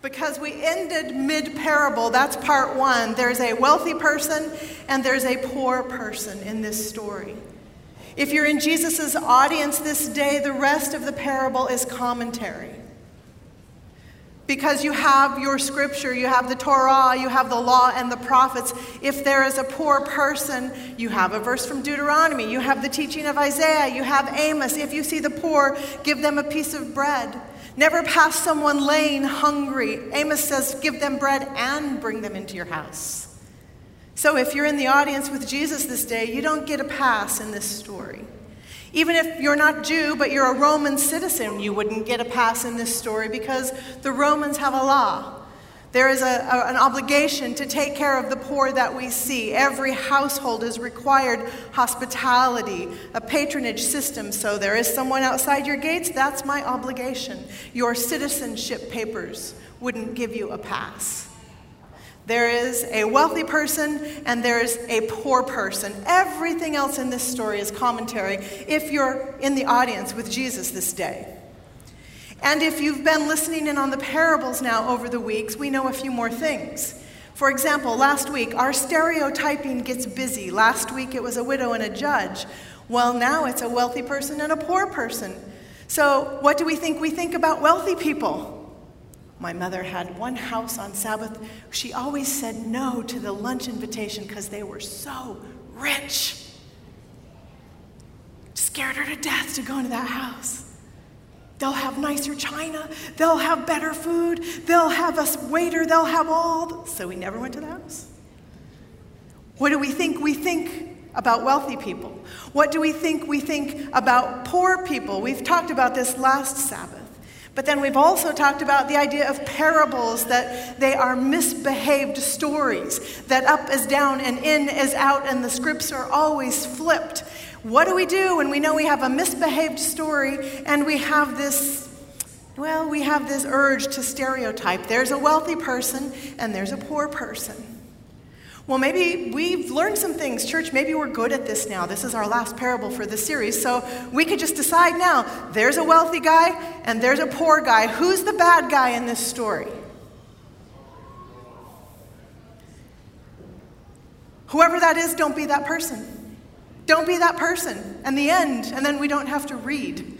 Because we ended mid parable, that's part one. There's a wealthy person and there's a poor person in this story. If you're in Jesus' audience this day, the rest of the parable is commentary. Because you have your scripture, you have the Torah, you have the law and the prophets. If there is a poor person, you have a verse from Deuteronomy, you have the teaching of Isaiah, you have Amos. If you see the poor, give them a piece of bread. Never pass someone laying hungry. Amos says, give them bread and bring them into your house. So if you're in the audience with Jesus this day, you don't get a pass in this story. Even if you're not Jew, but you're a Roman citizen, you wouldn't get a pass in this story because the Romans have a law. There is a, a, an obligation to take care of the poor that we see. Every household is required hospitality, a patronage system. So there is someone outside your gates, that's my obligation. Your citizenship papers wouldn't give you a pass. There is a wealthy person and there's a poor person. Everything else in this story is commentary if you're in the audience with Jesus this day. And if you've been listening in on the parables now over the weeks, we know a few more things. For example, last week, our stereotyping gets busy. Last week it was a widow and a judge. Well, now it's a wealthy person and a poor person. So, what do we think we think about wealthy people? My mother had one house on Sabbath. She always said no to the lunch invitation because they were so rich. Scared her to death to go into that house. They'll have nicer china. They'll have better food. They'll have a waiter. They'll have all. So we never went to the house. What do we think? We think about wealthy people. What do we think? We think about poor people. We've talked about this last Sabbath. But then we've also talked about the idea of parables, that they are misbehaved stories, that up is down and in is out, and the scripts are always flipped. What do we do when we know we have a misbehaved story and we have this, well, we have this urge to stereotype? There's a wealthy person and there's a poor person. Well, maybe we've learned some things, church. Maybe we're good at this now. This is our last parable for the series. So we could just decide now there's a wealthy guy and there's a poor guy. Who's the bad guy in this story? Whoever that is, don't be that person. Don't be that person. And the end, and then we don't have to read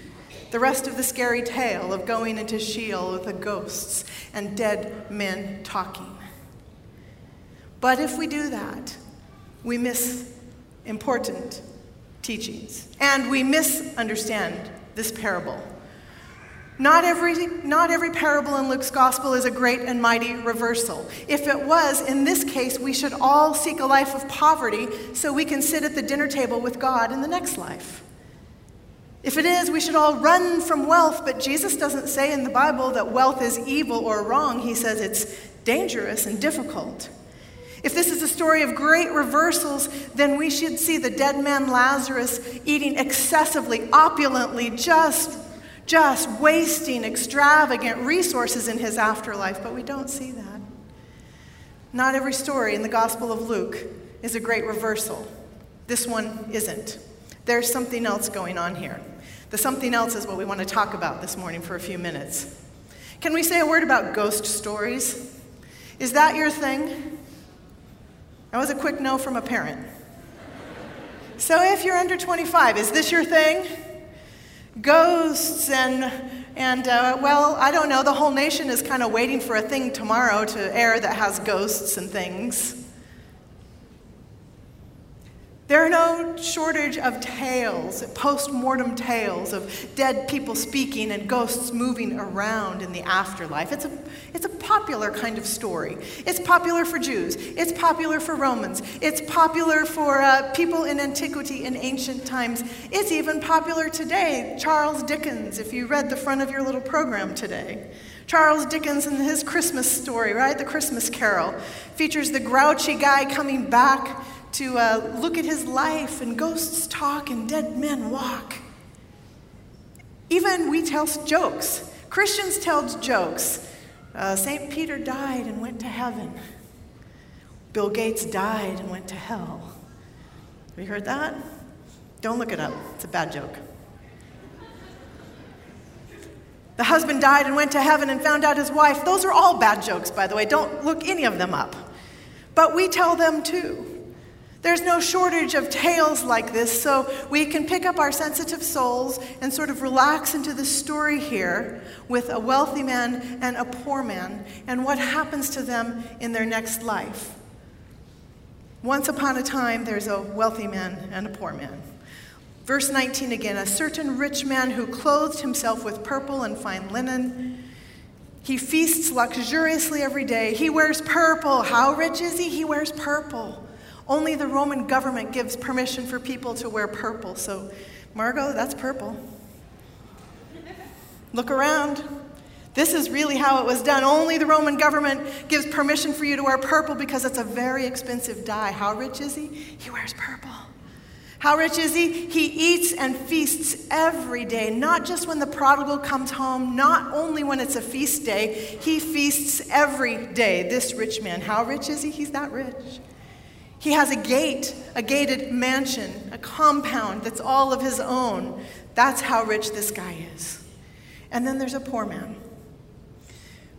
the rest of the scary tale of going into Sheol with the ghosts and dead men talking. But if we do that, we miss important teachings and we misunderstand this parable. Not every, not every parable in Luke's gospel is a great and mighty reversal. If it was, in this case, we should all seek a life of poverty so we can sit at the dinner table with God in the next life. If it is, we should all run from wealth, but Jesus doesn't say in the Bible that wealth is evil or wrong. He says it's dangerous and difficult. If this is a story of great reversals, then we should see the dead man Lazarus eating excessively, opulently, just, just wasting extravagant resources in his afterlife, but we don't see that. Not every story in the Gospel of Luke is a great reversal. This one isn't. There's something else going on here. The something else is what we want to talk about this morning for a few minutes. Can we say a word about ghost stories? Is that your thing? That was a quick no from a parent. So if you're under 25, is this your thing? Ghosts and and uh, well, I don't know. The whole nation is kind of waiting for a thing tomorrow to air that has ghosts and things. There are no shortage of tales, post mortem tales of dead people speaking and ghosts moving around in the afterlife. It's a, it's a popular kind of story. It's popular for Jews, it's popular for Romans, it's popular for uh, people in antiquity in ancient times. It's even popular today. Charles Dickens, if you read the front of your little program today. Charles Dickens and his Christmas story, right? The Christmas Carol, features the grouchy guy coming back to uh, look at his life and ghosts talk and dead men walk. Even we tell jokes. Christians tell jokes. Uh, St. Peter died and went to heaven. Bill Gates died and went to hell. Have you heard that? Don't look it up, it's a bad joke. The husband died and went to heaven and found out his wife. Those are all bad jokes, by the way. Don't look any of them up. But we tell them too. There's no shortage of tales like this, so we can pick up our sensitive souls and sort of relax into the story here with a wealthy man and a poor man and what happens to them in their next life. Once upon a time, there's a wealthy man and a poor man. Verse 19 again a certain rich man who clothed himself with purple and fine linen. He feasts luxuriously every day. He wears purple. How rich is he? He wears purple. Only the Roman government gives permission for people to wear purple. So, Margot, that's purple. Look around. This is really how it was done. Only the Roman government gives permission for you to wear purple because it's a very expensive dye. How rich is he? He wears purple. How rich is he? He eats and feasts every day, not just when the prodigal comes home, not only when it's a feast day, he feasts every day. This rich man, how rich is he? He's not rich. He has a gate, a gated mansion, a compound that's all of his own. That's how rich this guy is. And then there's a poor man.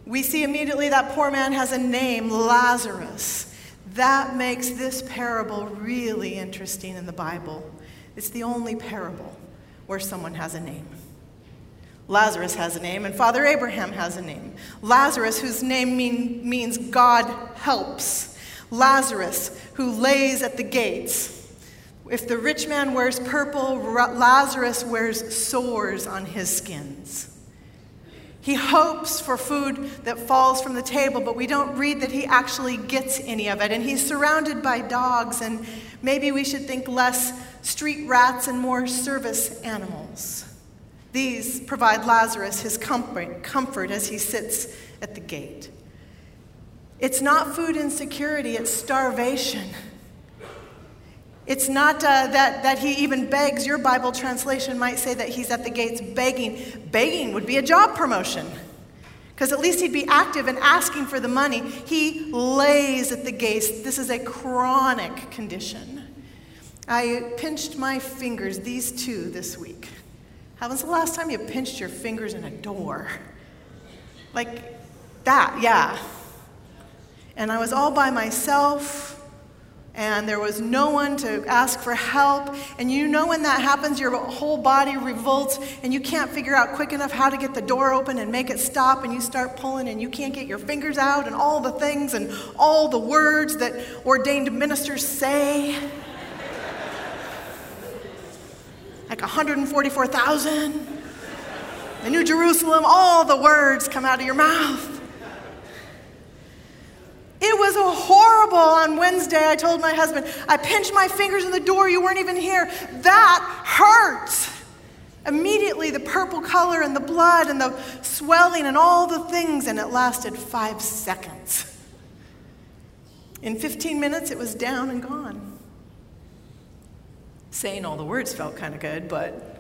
We see immediately that poor man has a name, Lazarus. That makes this parable really interesting in the Bible. It's the only parable where someone has a name. Lazarus has a name, and Father Abraham has a name. Lazarus, whose name mean, means God helps. Lazarus, who lays at the gates. If the rich man wears purple, Lazarus wears sores on his skins. He hopes for food that falls from the table, but we don't read that he actually gets any of it. And he's surrounded by dogs, and maybe we should think less street rats and more service animals. These provide Lazarus his comfort, comfort as he sits at the gate. It's not food insecurity, it's starvation. It's not uh, that, that he even begs. Your Bible translation might say that he's at the gates begging. Begging would be a job promotion because at least he'd be active and asking for the money. He lays at the gates. This is a chronic condition. I pinched my fingers, these two, this week. How was the last time you pinched your fingers in a door? Like that, yeah. And I was all by myself and there was no one to ask for help. And you know when that happens, your whole body revolts and you can't figure out quick enough how to get the door open and make it stop, and you start pulling and you can't get your fingers out, and all the things and all the words that ordained ministers say. like 144,000. The New Jerusalem, all the words come out of your mouth. It was horrible on Wednesday. I told my husband, I pinched my fingers in the door, you weren't even here. That hurts. Immediately, the purple color and the blood and the swelling and all the things, and it lasted five seconds. In 15 minutes, it was down and gone. Saying all the words felt kind of good, but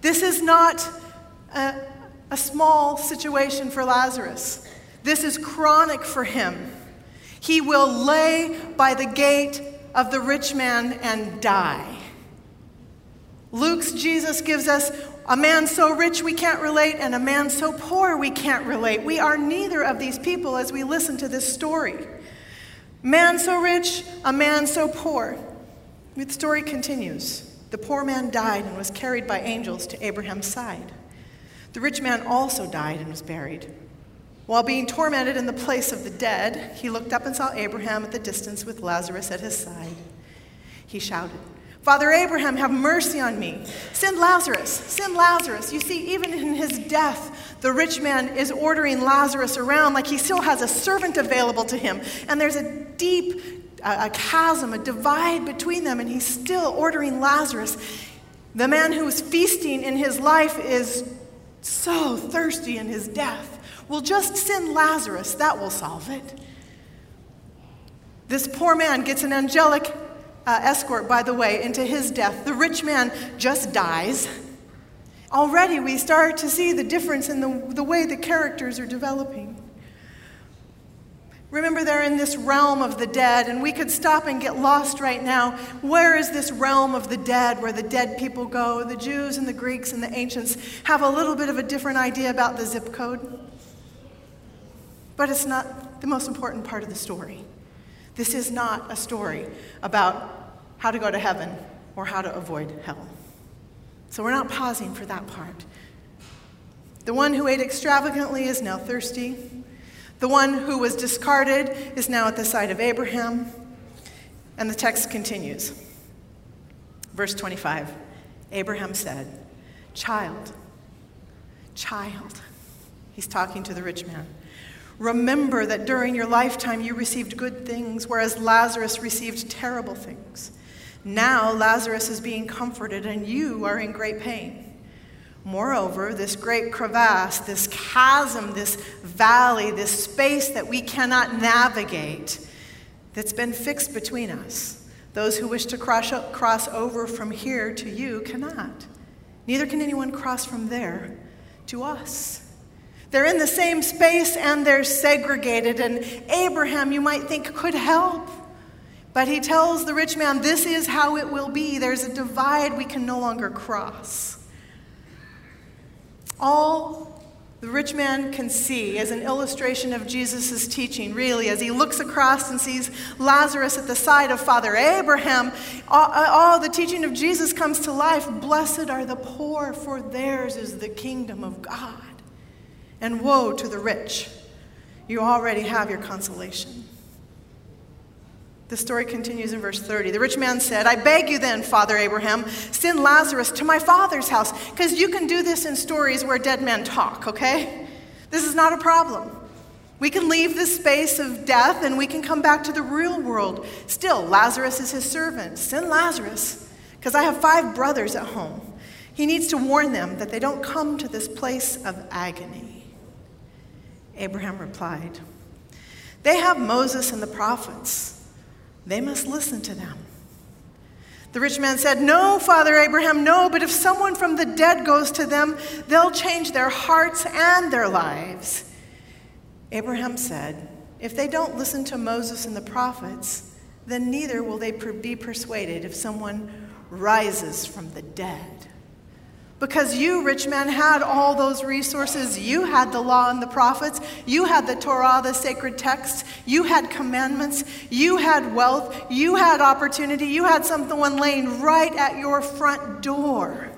this is not a, a small situation for Lazarus. This is chronic for him. He will lay by the gate of the rich man and die. Luke's Jesus gives us a man so rich we can't relate and a man so poor we can't relate. We are neither of these people as we listen to this story. Man so rich, a man so poor. The story continues. The poor man died and was carried by angels to Abraham's side. The rich man also died and was buried. While being tormented in the place of the dead, he looked up and saw Abraham at the distance with Lazarus at his side. He shouted, Father Abraham, have mercy on me. Send Lazarus, send Lazarus. You see, even in his death, the rich man is ordering Lazarus around like he still has a servant available to him. And there's a deep a chasm, a divide between them, and he's still ordering Lazarus. The man who is feasting in his life is so thirsty in his death. We'll just send Lazarus, that will solve it. This poor man gets an angelic uh, escort, by the way, into his death. The rich man just dies. Already we start to see the difference in the, the way the characters are developing. Remember, they're in this realm of the dead, and we could stop and get lost right now. Where is this realm of the dead where the dead people go? The Jews and the Greeks and the ancients have a little bit of a different idea about the zip code. But it's not the most important part of the story. This is not a story about how to go to heaven or how to avoid hell. So we're not pausing for that part. The one who ate extravagantly is now thirsty. The one who was discarded is now at the side of Abraham. And the text continues. Verse 25 Abraham said, Child, child. He's talking to the rich man. Remember that during your lifetime you received good things, whereas Lazarus received terrible things. Now Lazarus is being comforted, and you are in great pain. Moreover, this great crevasse, this chasm, this valley, this space that we cannot navigate, that's been fixed between us. Those who wish to cross, cross over from here to you cannot. Neither can anyone cross from there to us. They're in the same space and they're segregated. And Abraham, you might think, could help. But he tells the rich man, This is how it will be. There's a divide we can no longer cross. All the rich man can see as an illustration of Jesus' teaching, really, as he looks across and sees Lazarus at the side of Father Abraham, all, all, the teaching of Jesus comes to life. Blessed are the poor, for theirs is the kingdom of God. And woe to the rich, you already have your consolation. The story continues in verse 30. The rich man said, I beg you then, Father Abraham, send Lazarus to my father's house, because you can do this in stories where dead men talk, okay? This is not a problem. We can leave the space of death and we can come back to the real world. Still, Lazarus is his servant. Send Lazarus, because I have five brothers at home. He needs to warn them that they don't come to this place of agony. Abraham replied, They have Moses and the prophets. They must listen to them. The rich man said, No, Father Abraham, no, but if someone from the dead goes to them, they'll change their hearts and their lives. Abraham said, If they don't listen to Moses and the prophets, then neither will they be persuaded if someone rises from the dead. Because you, rich man, had all those resources. You had the law and the prophets. You had the Torah, the sacred texts. You had commandments. You had wealth. You had opportunity. You had someone laying right at your front door.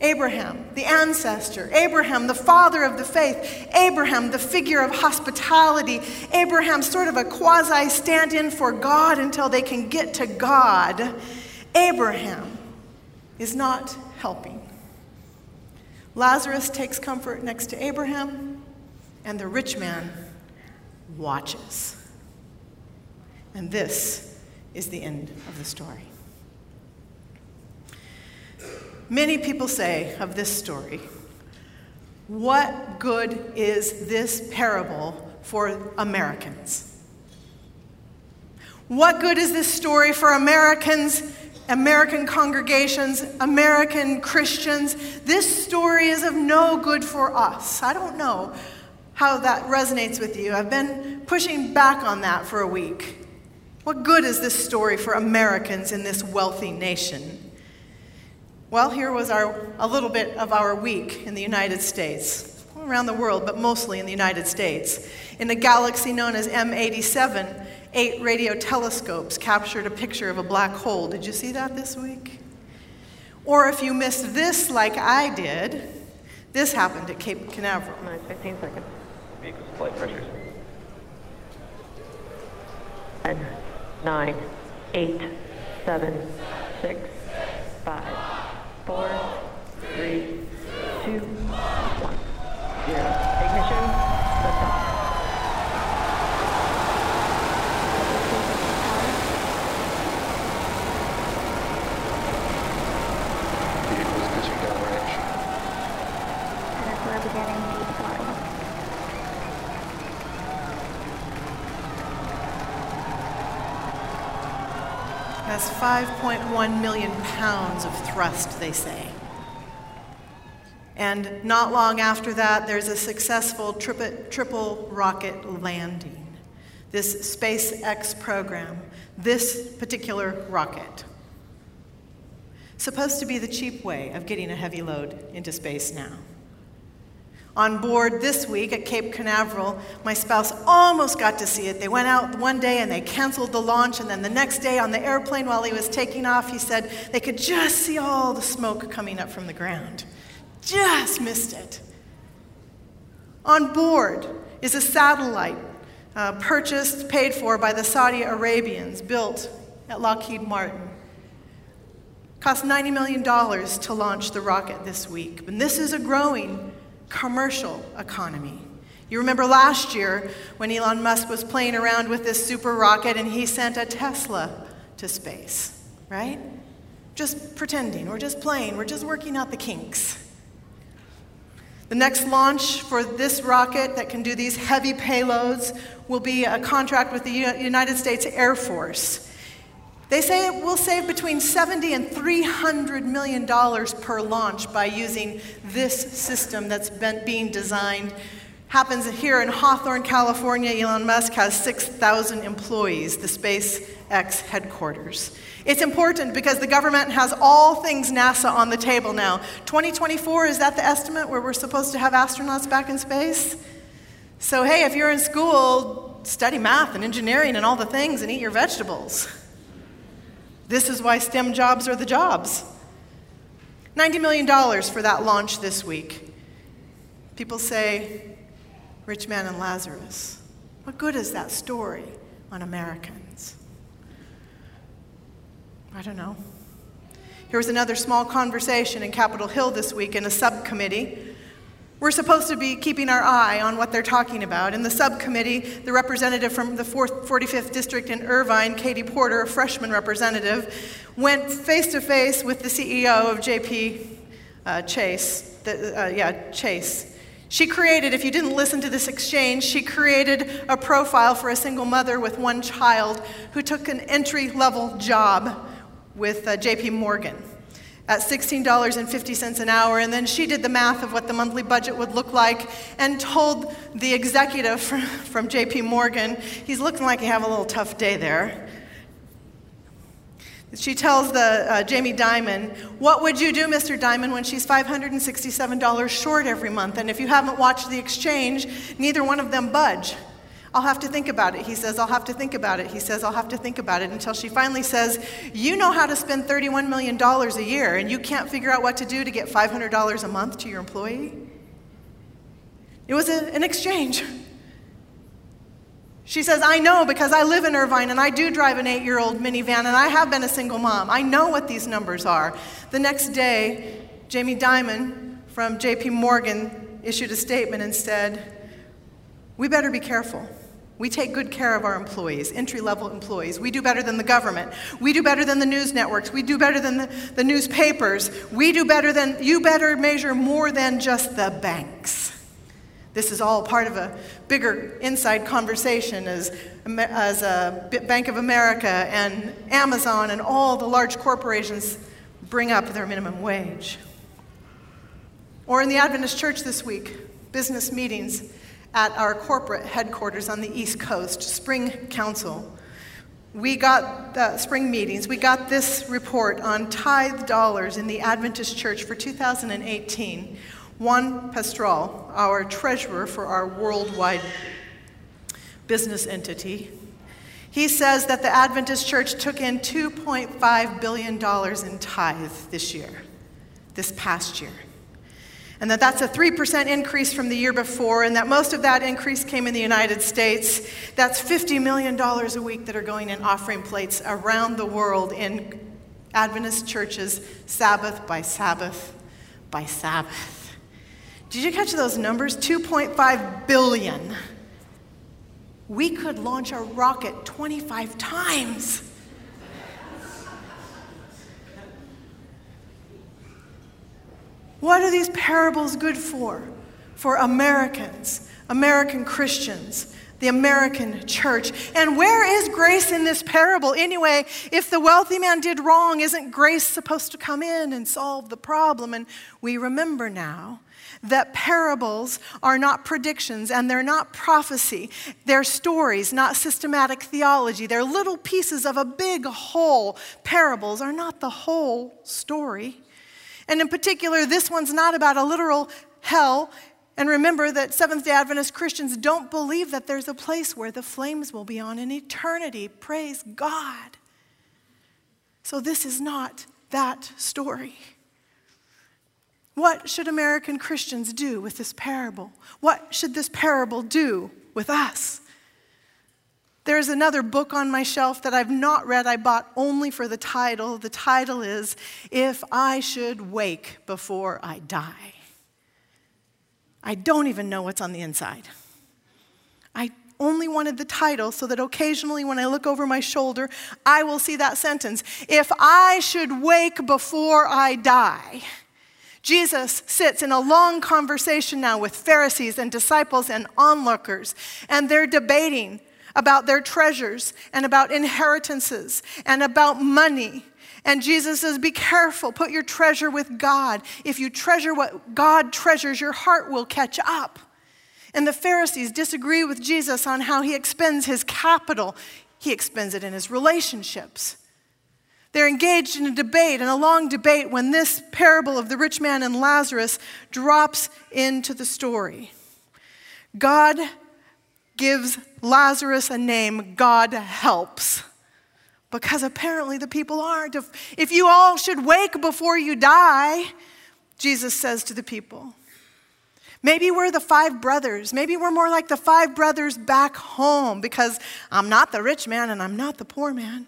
Abraham, the ancestor, Abraham, the father of the faith, Abraham, the figure of hospitality, Abraham, sort of a quasi stand in for God until they can get to God. Abraham is not helping. Lazarus takes comfort next to Abraham, and the rich man watches. And this is the end of the story. Many people say of this story, What good is this parable for Americans? What good is this story for Americans American congregations, American Christians. This story is of no good for us. I don't know how that resonates with you. I've been pushing back on that for a week. What good is this story for Americans in this wealthy nation? Well, here was our, a little bit of our week in the United States, around the world, but mostly in the United States. In a galaxy known as M87, eight radio telescopes captured a picture of a black hole. Did you see that this week? Or if you missed this like I did, this happened at Cape Canaveral. 15 seconds. Vehicle flight pressures. 10, 9, 8, 7, 6, 5, 4, 3, 2, 1, 0. Has 5.1 million pounds of thrust, they say. And not long after that, there's a successful triple, triple rocket landing. This SpaceX program, this particular rocket, supposed to be the cheap way of getting a heavy load into space now. On board this week at Cape Canaveral, my spouse almost got to see it. They went out one day and they canceled the launch, and then the next day on the airplane while he was taking off, he said they could just see all the smoke coming up from the ground. Just missed it. On board is a satellite uh, purchased, paid for by the Saudi Arabians, built at Lockheed Martin. Cost $90 million to launch the rocket this week. And this is a growing commercial economy. You remember last year when Elon Musk was playing around with this super rocket and he sent a Tesla to space, right? Just pretending, we're just playing, we're just working out the kinks. The next launch for this rocket that can do these heavy payloads will be a contract with the United States Air Force. They say it will save between 70 and 300 million dollars per launch by using this system that's been being designed. Happens here in Hawthorne, California. Elon Musk has 6,000 employees, the SpaceX headquarters. It's important because the government has all things NASA on the table now. 2024, is that the estimate where we're supposed to have astronauts back in space? So, hey, if you're in school, study math and engineering and all the things and eat your vegetables. This is why STEM jobs are the jobs. $90 million for that launch this week. People say, Rich Man and Lazarus. What good is that story on Americans? I don't know. Here was another small conversation in Capitol Hill this week in a subcommittee. We're supposed to be keeping our eye on what they're talking about. In the subcommittee, the representative from the 45th District in Irvine, Katie Porter, a freshman representative, went face to face with the CEO of JP uh, Chase. The, uh, yeah, Chase. She created, if you didn't listen to this exchange, she created a profile for a single mother with one child who took an entry level job with uh, JP Morgan at $16.50 an hour. And then she did the math of what the monthly budget would look like and told the executive from, from JP Morgan, he's looking like he have a little tough day there. She tells the uh, Jamie Dimon, "What would you do, Mr. Dimon, when she's $567 short every month? And if you haven't watched the exchange, neither one of them budge." I'll have to think about it. He says, I'll have to think about it. He says, I'll have to think about it until she finally says, You know how to spend $31 million a year and you can't figure out what to do to get $500 a month to your employee? It was a, an exchange. She says, I know because I live in Irvine and I do drive an eight year old minivan and I have been a single mom. I know what these numbers are. The next day, Jamie Dimon from JP Morgan issued a statement and said, We better be careful. We take good care of our employees, entry level employees. We do better than the government. We do better than the news networks. We do better than the, the newspapers. We do better than, you better measure more than just the banks. This is all part of a bigger inside conversation as, as Bank of America and Amazon and all the large corporations bring up their minimum wage. Or in the Adventist church this week, business meetings at our corporate headquarters on the East Coast, Spring Council. We got the spring meetings. We got this report on tithe dollars in the Adventist Church for 2018. Juan Prestol, our treasurer for our worldwide business entity, he says that the Adventist Church took in $2.5 billion in tithe this year, this past year and that that's a 3% increase from the year before, and that most of that increase came in the United States. That's $50 million a week that are going in offering plates around the world in Adventist churches, Sabbath by Sabbath by Sabbath. Did you catch those numbers? 2.5 billion. We could launch a rocket 25 times. What are these parables good for? For Americans, American Christians, the American church. And where is grace in this parable? Anyway, if the wealthy man did wrong, isn't grace supposed to come in and solve the problem? And we remember now that parables are not predictions and they're not prophecy. They're stories, not systematic theology. They're little pieces of a big whole. Parables are not the whole story. And in particular, this one's not about a literal hell. And remember that Seventh day Adventist Christians don't believe that there's a place where the flames will be on in eternity. Praise God. So, this is not that story. What should American Christians do with this parable? What should this parable do with us? There's another book on my shelf that I've not read, I bought only for the title. The title is If I Should Wake Before I Die. I don't even know what's on the inside. I only wanted the title so that occasionally when I look over my shoulder, I will see that sentence If I should wake before I die. Jesus sits in a long conversation now with Pharisees and disciples and onlookers, and they're debating about their treasures and about inheritances and about money. And Jesus says, Be careful, put your treasure with God. If you treasure what God treasures, your heart will catch up. And the Pharisees disagree with Jesus on how he expends his capital, he expends it in his relationships. They're engaged in a debate, and a long debate, when this parable of the rich man and Lazarus drops into the story. God gives Lazarus a name, God helps. Because apparently the people aren't. If, if you all should wake before you die, Jesus says to the people. Maybe we're the five brothers. Maybe we're more like the five brothers back home because I'm not the rich man and I'm not the poor man.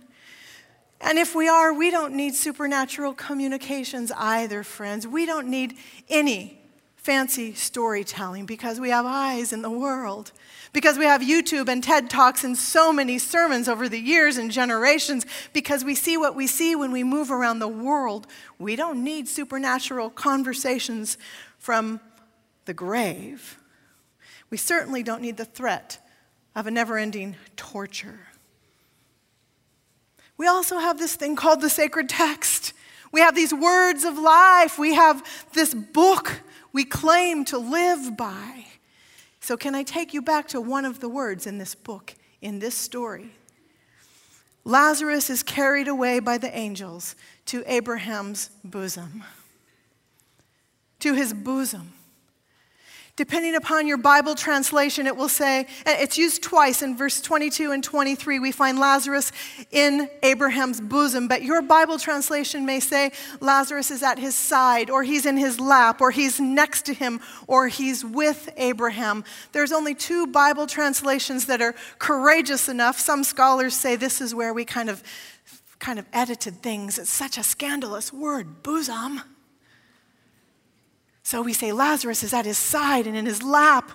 And if we are, we don't need supernatural communications either, friends. We don't need any fancy storytelling because we have eyes in the world. Because we have YouTube and TED Talks and so many sermons over the years and generations, because we see what we see when we move around the world. We don't need supernatural conversations from the grave. We certainly don't need the threat of a never ending torture. We also have this thing called the sacred text. We have these words of life. We have this book we claim to live by. So, can I take you back to one of the words in this book, in this story? Lazarus is carried away by the angels to Abraham's bosom. To his bosom. Depending upon your Bible translation, it will say, eh, it's used twice in verse 22 and 23. We find Lazarus in Abraham's bosom, but your Bible translation may say Lazarus is at his side, or he's in his lap, or he's next to him, or he's with Abraham. There's only two Bible translations that are courageous enough. Some scholars say this is where we kind of kind of edited things. It's such a scandalous word, bosom. So we say Lazarus is at his side and in his lap.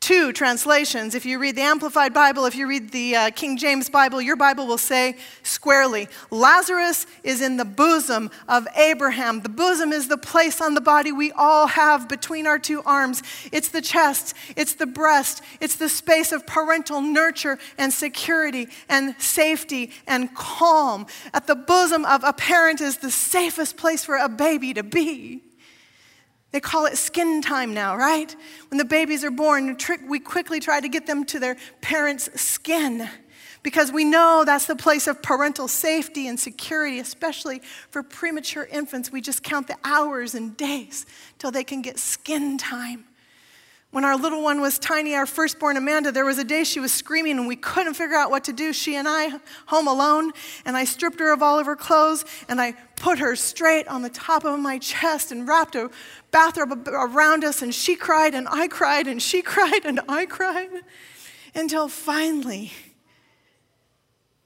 Two translations. If you read the Amplified Bible, if you read the uh, King James Bible, your Bible will say squarely Lazarus is in the bosom of Abraham. The bosom is the place on the body we all have between our two arms. It's the chest, it's the breast, it's the space of parental nurture and security and safety and calm. At the bosom of a parent is the safest place for a baby to be. They call it skin time now, right? When the babies are born, we quickly try to get them to their parents' skin because we know that's the place of parental safety and security, especially for premature infants. We just count the hours and days till they can get skin time. When our little one was tiny, our firstborn Amanda, there was a day she was screaming and we couldn't figure out what to do. She and I, home alone, and I stripped her of all of her clothes and I put her straight on the top of my chest and wrapped a bathrobe around us. And she cried and I cried and she cried and I cried until finally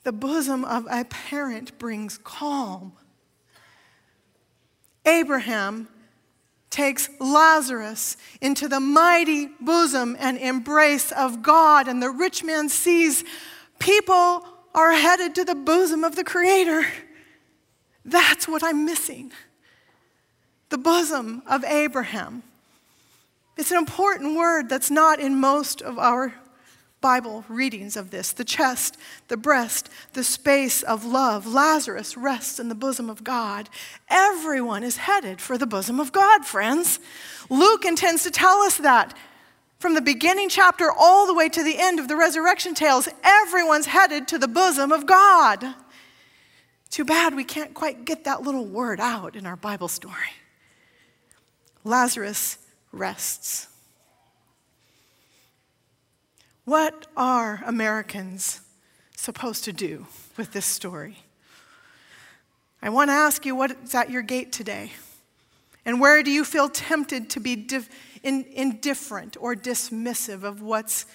the bosom of a parent brings calm. Abraham takes Lazarus into the mighty bosom and embrace of God, and the rich man sees people are headed to the bosom of the Creator. That's what I'm missing. The bosom of Abraham. It's an important word that's not in most of our Bible readings of this the chest, the breast, the space of love. Lazarus rests in the bosom of God. Everyone is headed for the bosom of God, friends. Luke intends to tell us that. From the beginning chapter all the way to the end of the resurrection tales, everyone's headed to the bosom of God. Too bad we can't quite get that little word out in our Bible story. Lazarus rests. What are Americans supposed to do with this story? I want to ask you what's at your gate today? And where do you feel tempted to be in, indifferent or dismissive of what's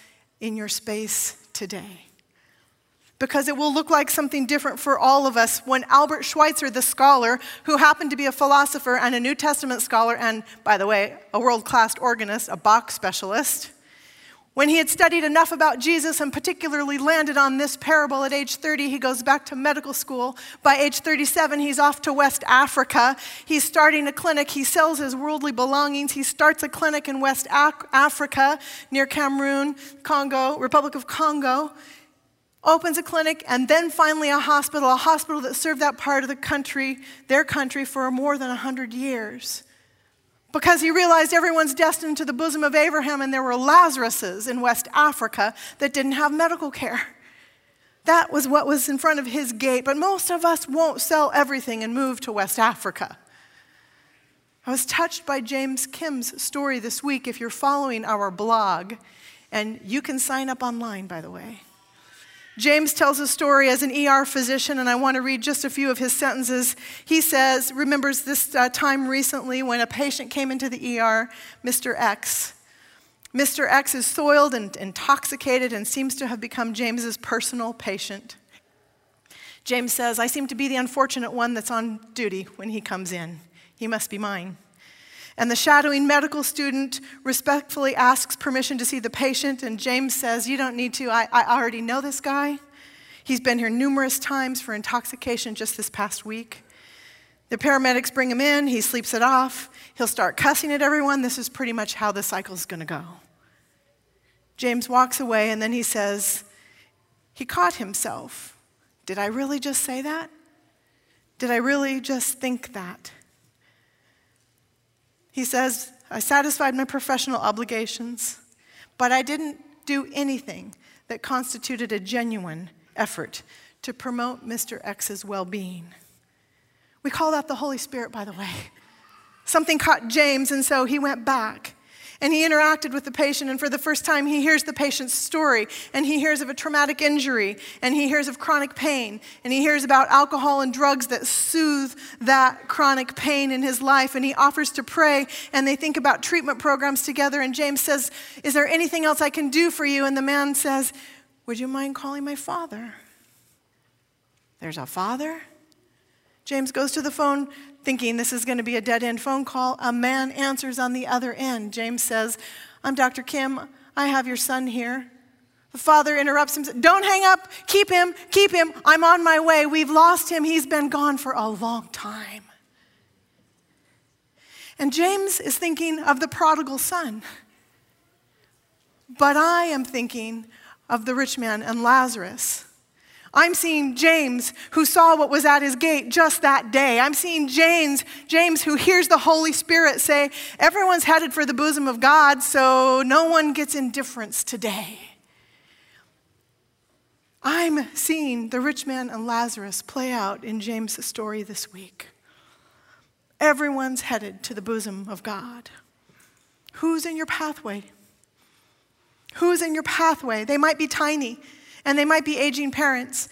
in your space today? Because it will look like something different for all of us when Albert Schweitzer, the scholar, who happened to be a philosopher and a New Testament scholar, and by the way, a world class organist, a Bach specialist, when he had studied enough about Jesus and particularly landed on this parable at age 30, he goes back to medical school. By age 37, he's off to West Africa. He's starting a clinic. He sells his worldly belongings. He starts a clinic in West Africa near Cameroon, Congo, Republic of Congo. Opens a clinic and then finally a hospital, a hospital that served that part of the country, their country, for more than 100 years because he realized everyone's destined to the bosom of Abraham, and there were Lazaruses in West Africa that didn't have medical care. That was what was in front of his gate, but most of us won't sell everything and move to West Africa. I was touched by James Kim's story this week. If you're following our blog, and you can sign up online, by the way. James tells a story as an ER physician, and I want to read just a few of his sentences. He says, remembers this uh, time recently when a patient came into the ER, Mr. X. Mr. X is soiled and intoxicated and seems to have become James's personal patient. James says, I seem to be the unfortunate one that's on duty when he comes in. He must be mine. And the shadowing medical student respectfully asks permission to see the patient, and James says, You don't need to. I, I already know this guy. He's been here numerous times for intoxication just this past week. The paramedics bring him in, he sleeps it off, he'll start cussing at everyone. This is pretty much how the cycle's gonna go. James walks away, and then he says, He caught himself. Did I really just say that? Did I really just think that? He says, I satisfied my professional obligations, but I didn't do anything that constituted a genuine effort to promote Mr. X's well being. We call that the Holy Spirit, by the way. Something caught James, and so he went back and he interacted with the patient, and for the first time, he hears the patient's story, and he hears of a traumatic injury, and he hears of chronic pain, and he hears about alcohol and drugs that soothe that chronic pain in his life, and he offers to pray, and they think about treatment programs together. And James says, Is there anything else I can do for you? And the man says, Would you mind calling my father? There's a father? James goes to the phone, thinking this is going to be a dead end phone call. A man answers on the other end. James says, I'm Dr. Kim. I have your son here. The father interrupts him. Don't hang up. Keep him. Keep him. I'm on my way. We've lost him. He's been gone for a long time. And James is thinking of the prodigal son. But I am thinking of the rich man and Lazarus. I'm seeing James who saw what was at his gate just that day. I'm seeing James, James who hears the Holy Spirit say, Everyone's headed for the bosom of God, so no one gets indifference today. I'm seeing the rich man and Lazarus play out in James' story this week. Everyone's headed to the bosom of God. Who's in your pathway? Who's in your pathway? They might be tiny and they might be aging parents.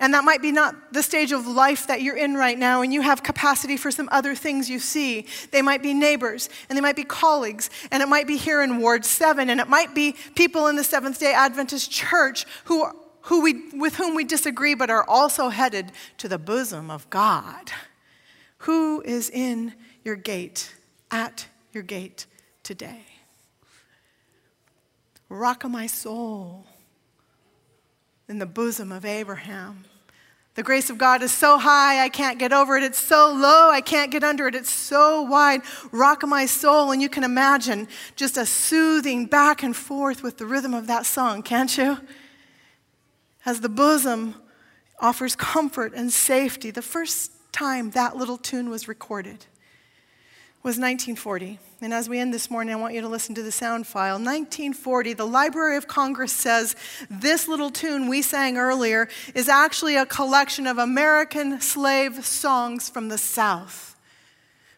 And that might be not the stage of life that you're in right now, and you have capacity for some other things you see. They might be neighbors, and they might be colleagues, and it might be here in Ward 7, and it might be people in the Seventh day Adventist Church who, who we, with whom we disagree but are also headed to the bosom of God. Who is in your gate, at your gate today? Rock of my soul in the bosom of Abraham, The grace of God is so high, I can't get over it. It's so low, I can't get under it. It's so wide. Rock my soul. And you can imagine just a soothing back and forth with the rhythm of that song, can't you? As the bosom offers comfort and safety. The first time that little tune was recorded was 1940. And as we end this morning, I want you to listen to the sound file. 1940, the Library of Congress says this little tune we sang earlier is actually a collection of American slave songs from the South.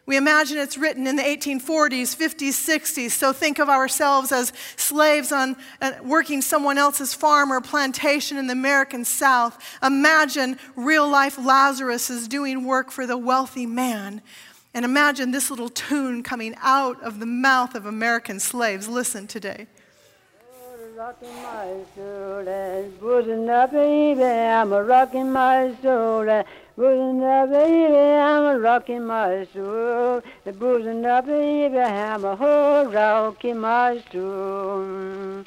We imagine it's written in the 1840s, 50s, 60s. So think of ourselves as slaves on uh, working someone else's farm or plantation in the American South. Imagine real life Lazarus is doing work for the wealthy man. And imagine this little tune coming out of the mouth of American slaves. Listen today. Boozing up, baby. I'm a rocking my soul, the boozing up, baby. I'm a whole rocking my soul.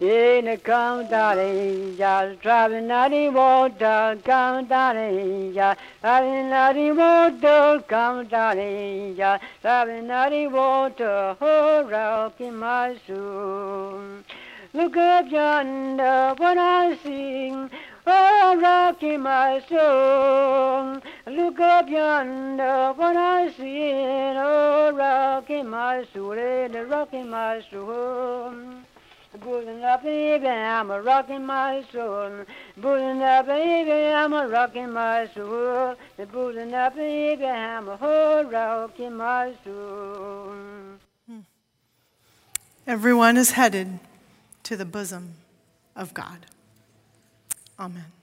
In a come daddy, just driving naughty water, come daddy, just driving naughty water, come daddy, just driving naughty water, oh, rocking my soul. Look up yonder, what I sing, oh, rocking my soul. Look up yonder, what I sing, oh, rocking my soul, eh, rocking my soul. Up, baby, I'm a rocking my soul. Up, baby, I'm a rocking my soul. Up, baby, I'm a rocking my soul. Hmm. Everyone is headed to the bosom of God. Amen.